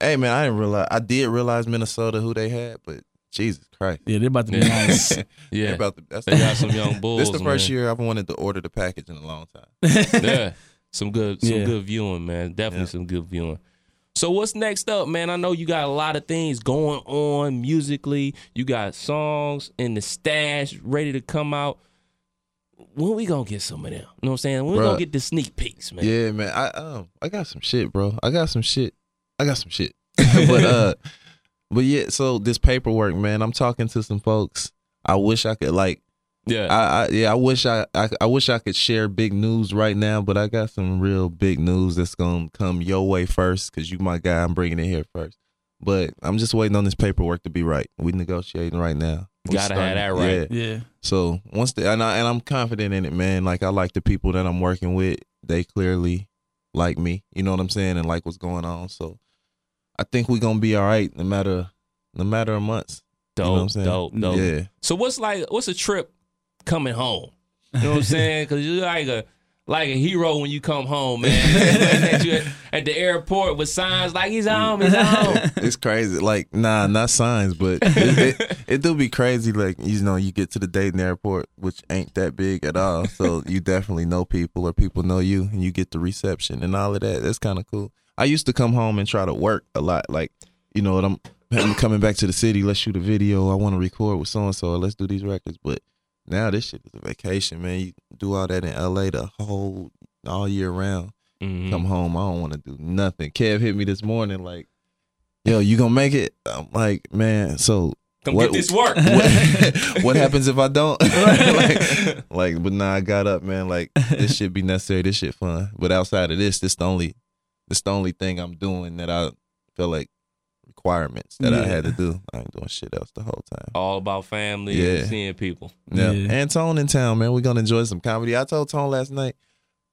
Hey man, I didn't realize I did realize Minnesota who they had, but Jesus Christ. Yeah, they're about to be Yeah. nice. They're yeah, about to, that's they got some young bulls. This is the first man. year I've wanted to order the package in a long time. yeah, some good, some Yeah. good viewing, man. Definitely Yeah. some good viewing. So what's next up, man? I know you got a lot of things going on musically. You got songs in the stash ready to come out. When we gonna get some of them? You know what I'm saying? When we Bruh. gonna get the sneak peeks, man? Yeah, man. I um I got some shit, bro. I got some shit. I got some shit. but uh but yeah, so this paperwork, man, I'm talking to some folks. I wish I could like yeah. I, I yeah, I wish I, I I wish I could share big news right now, but I got some real big news that's gonna come your way first because you my guy. I'm bringing it here first, but I'm just waiting on this paperwork to be right. We negotiating right now. We Gotta have that right. Yeah. yeah. So once the and I and I'm confident in it, man. Like I like the people that I'm working with. They clearly like me. You know what I'm saying, and like what's going on. So I think we're gonna be all right, no matter no matter of months. dope, you know what I'm saying? dope, dope. Yeah. So what's like? What's a trip coming home? You know what I'm saying? Because you're like a like a hero when you come home, man. At you at the airport with signs like he's home, he's home. it's crazy. Like, nah, not signs, but it, it, it do be crazy. Like, you know, you get to the Dayton airport, which ain't that big at all. So you definitely know people or people know you and you get the reception and all of that. That's kind of cool. I used to come home and try to work a lot. Like, you know what I'm, I'm coming back to the city. Let's shoot a video. I want to record with so and so. Let's do these records. But now this shit is a vacation, man. You do all that in LA the whole all year round Mhm. come home. I don't want to do nothing. Kev hit me this morning like, "Yo, you gonna make it?" I'm like, "Man, so Come what- get this work. what, what happens if I don't?" like, like, but nah, I got up, man. Like, this shit be necessary. This shit fun. But outside of this, this the only, this the only thing I'm doing that I feel like requirements that I had to do. I ain't doing shit else the whole time. All about family Yeah. and seeing people. Yeah. Yeah. And Tone in town, man. We're gonna enjoy some comedy. I told Tone last night,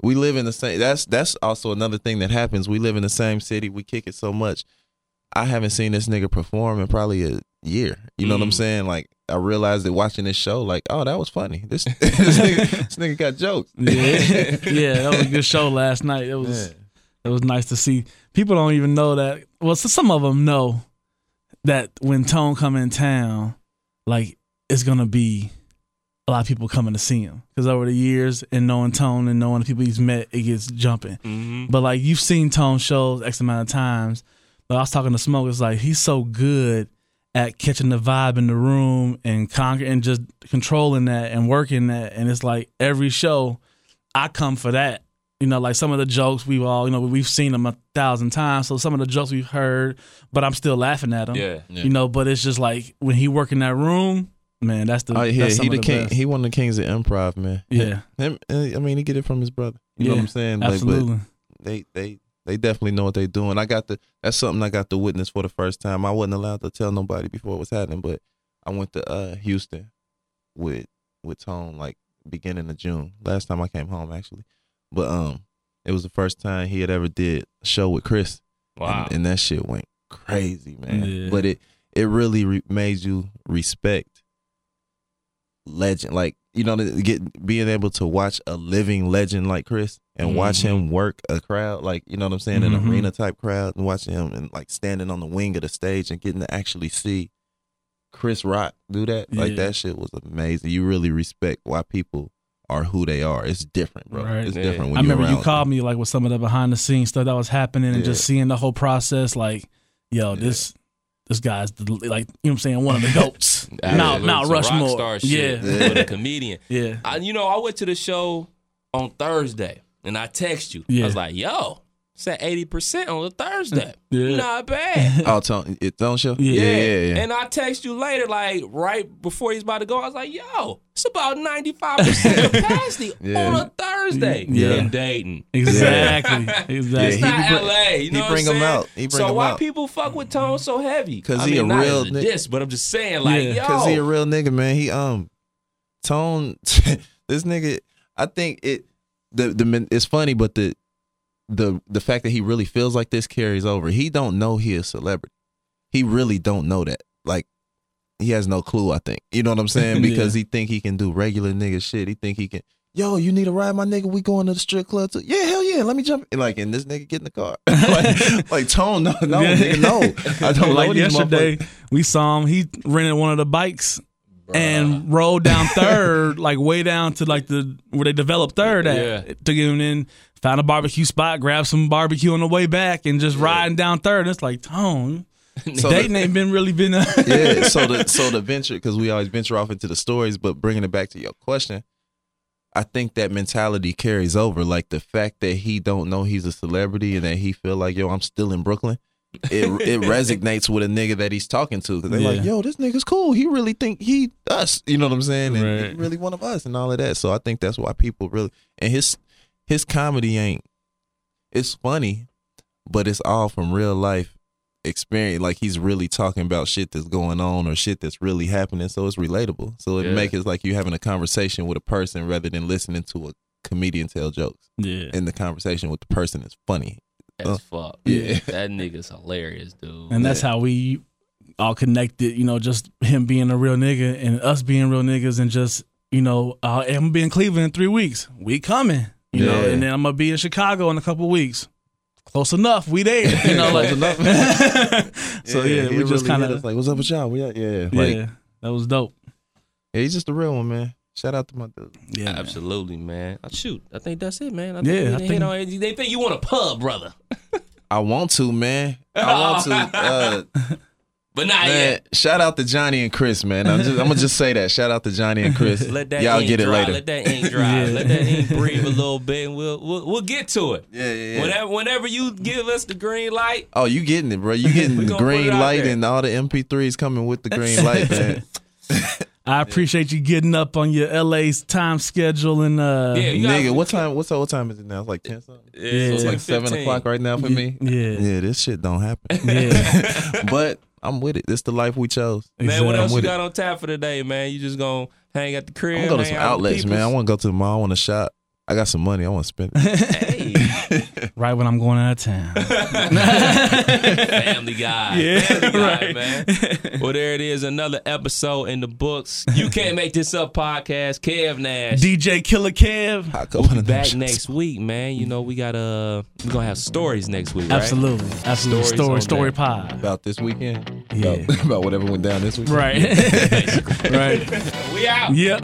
we live in the same that's that's also another thing that happens. We live in the same city, we kick it so much. I haven't seen this nigga perform in probably a year. You know what I'm Mm. saying? Like I realized that watching this show, like, oh, that was funny. This this, nigga, this nigga got jokes. Yeah. yeah, that was a good show last night. It was Yeah. It was nice to see. People don't even know that. Well, so some of them know that when Tone come in town, like it's gonna be a lot of people coming to see him because over the years and knowing Tone and knowing the people he's met, it gets jumping. Mm-hmm. But like you've seen Tone shows X amount of times. But I was talking to Smoke. It's like he's so good at catching the vibe in the room and conquer and just controlling that and working that. And it's like every show, I come for that. You know, like some of the jokes we've all, you know, we've seen them a thousand times. So some of the jokes we've heard, but I'm still laughing at them. Yeah. You know, but it's just like when he work in that room, man, that's the Oh yeah, that's some he of the the king. best. He one of the kings of improv, man. Yeah. Him, I mean, he get it from his brother. You know what Yeah, I'm saying? Absolutely. but they they they definitely know what they're doing. I got the that's something I got to witness for the first time. I wasn't allowed to tell nobody before it was happening, but I went to uh Houston with with Tone like beginning of June. Last time I came home actually. But um it was the first time he had ever did a show with Chris. Wow. And, and that shit went crazy, man. Yeah. But it it really re- made you respect legend like you know get being able to watch a living legend like Chris and watch him work a crowd like you know what I'm saying Mhm. an arena type crowd and watching him and like standing on the wing of the stage and getting to actually see Chris Rock do that like that shit was amazing you really respect why people are who they are it's different bro Right. it's Yeah. different when I you're remember you around called me like with some of the behind the scenes stuff that was happening and just seeing the whole process. Like, yo, this this guy's the, like, you know what I'm saying, one of the goats. now, It's now a Rushmore. rock star shit Yeah, with a comedian. yeah. I, you know, I went to the show on Thursday and I text you. Yeah. I was like, yo, it's at 80% on a Thursday. Yeah. Not bad. oh Tone it Tone show Yeah. yeah yeah, yeah. And I text you later, like right before he's about to go. I was like, yo, it's about 95% capacity Yeah. on a Thursday Yeah. in Dayton. Exactly. It's Exactly. he not be bring- LA. You he know what bring I'm 'em out. He bring so 'em why out. people fuck with Tone so heavy? Because he mean, a not real as a diss, but I'm just saying, like, Yeah. yo, Cause he a real nigga, man. He um Tone this nigga I think it the the men- it's funny, but the the the fact that he really feels like this carries over. He don't know he a celebrity. He really don't know that. Like he has no clue, I think. You know what I'm saying? Because he think he can do regular nigga shit. He think he can Yo, you need a ride, my nigga? We going to the strip club too. Yeah, hell yeah. Let me jump. in. Like, and this nigga get in the car. like, like Tone, no, no, nigga, no. I don't like know these yesterday, motherfuckers. we saw him. He rented one of the bikes and rode down third, like way down to like the where they developed third at. Yeah. Took him in, found a barbecue spot, grabbed some barbecue on the way back, and just riding down third. And it's like Tone. So Dayton ain't been really been. A, yeah. So the so the venture because we always venture off into the stories, but bringing it back to your question, I think that mentality carries over. Like the fact that he don't know he's a celebrity and that he feel like yo, I'm still in Brooklyn. It it resonates with a nigga that he's talking to because they're like, yo, this nigga's cool. He really think he us. You know what I'm saying? And Right. he really one of us and all of that. So I think that's why people really and his his comedy ain't. It's funny, but it's all from real life experience like he's really talking about shit that's going on or shit that's really happening so it's relatable so it Yeah. make it like you having a conversation with a person rather than listening to a comedian tell jokes yeah. and the conversation with the person is funny as fuck. Yeah. That nigga's hilarious, dude. And that's how we all connected, you know, just him being a real nigga and us being real niggas and just, you know, uh, I'm gonna be in Cleveland in three weeks. We coming. You know, and then I'm gonna be in Chicago in a couple weeks. Close enough. We there. You know, like enough. So yeah, he we just really kind of like what's up with y'all we, yeah yeah yeah, that was dope. yeah, he's just a real one man shout out to my dude Yeah. Absolutely, man. Uh, Shoot, I think that's it, man. I Yeah, think we I think- on. They think you want a pub, brother, I want to man I want to uh but not man yet. shout out to Johnny and Chris man I'm just I'm gonna just say that shout out to Johnny and Chris Let that y'all ink get it dry. later Let that ink dry. Let that ink breathe a little bit, and we'll we'll, we'll get to it. yeah yeah yeah Whenever whenever you give us the green light, Oh, you getting it, bro. You getting the gonna put it green light there. and all the MP3s coming with the green light, man. I appreciate you getting up on your LA's time schedule and uh yeah, Nigga, what time what's what time is it now? It's like ten something. Yeah, So it's Yeah. like seven o'clock right now for me. yeah. Yeah, this shit don't happen. Yeah. but I'm with it. This the life we chose. Man, what else you with it. got on tap for today, man? You just gonna hang at the crib? I'm gonna go to some out with the outlets, man. I want to go to the mall. I want to shop. I got some money. I want to spend it. Hey, Right when I'm going out of town. family guy. Yeah, family guy, right. man. Well, there it is. Another episode in the books. You can't make this up podcast. Kev Nash. DJ Killer Kev. I go one of them Back next week, man. You know we got uh we're gonna have stories next week, right? Absolutely. Absolutely. Stories Story story deck. pod. about this weekend. Yeah. About, about whatever went down this week. Right. right. We out. Yep.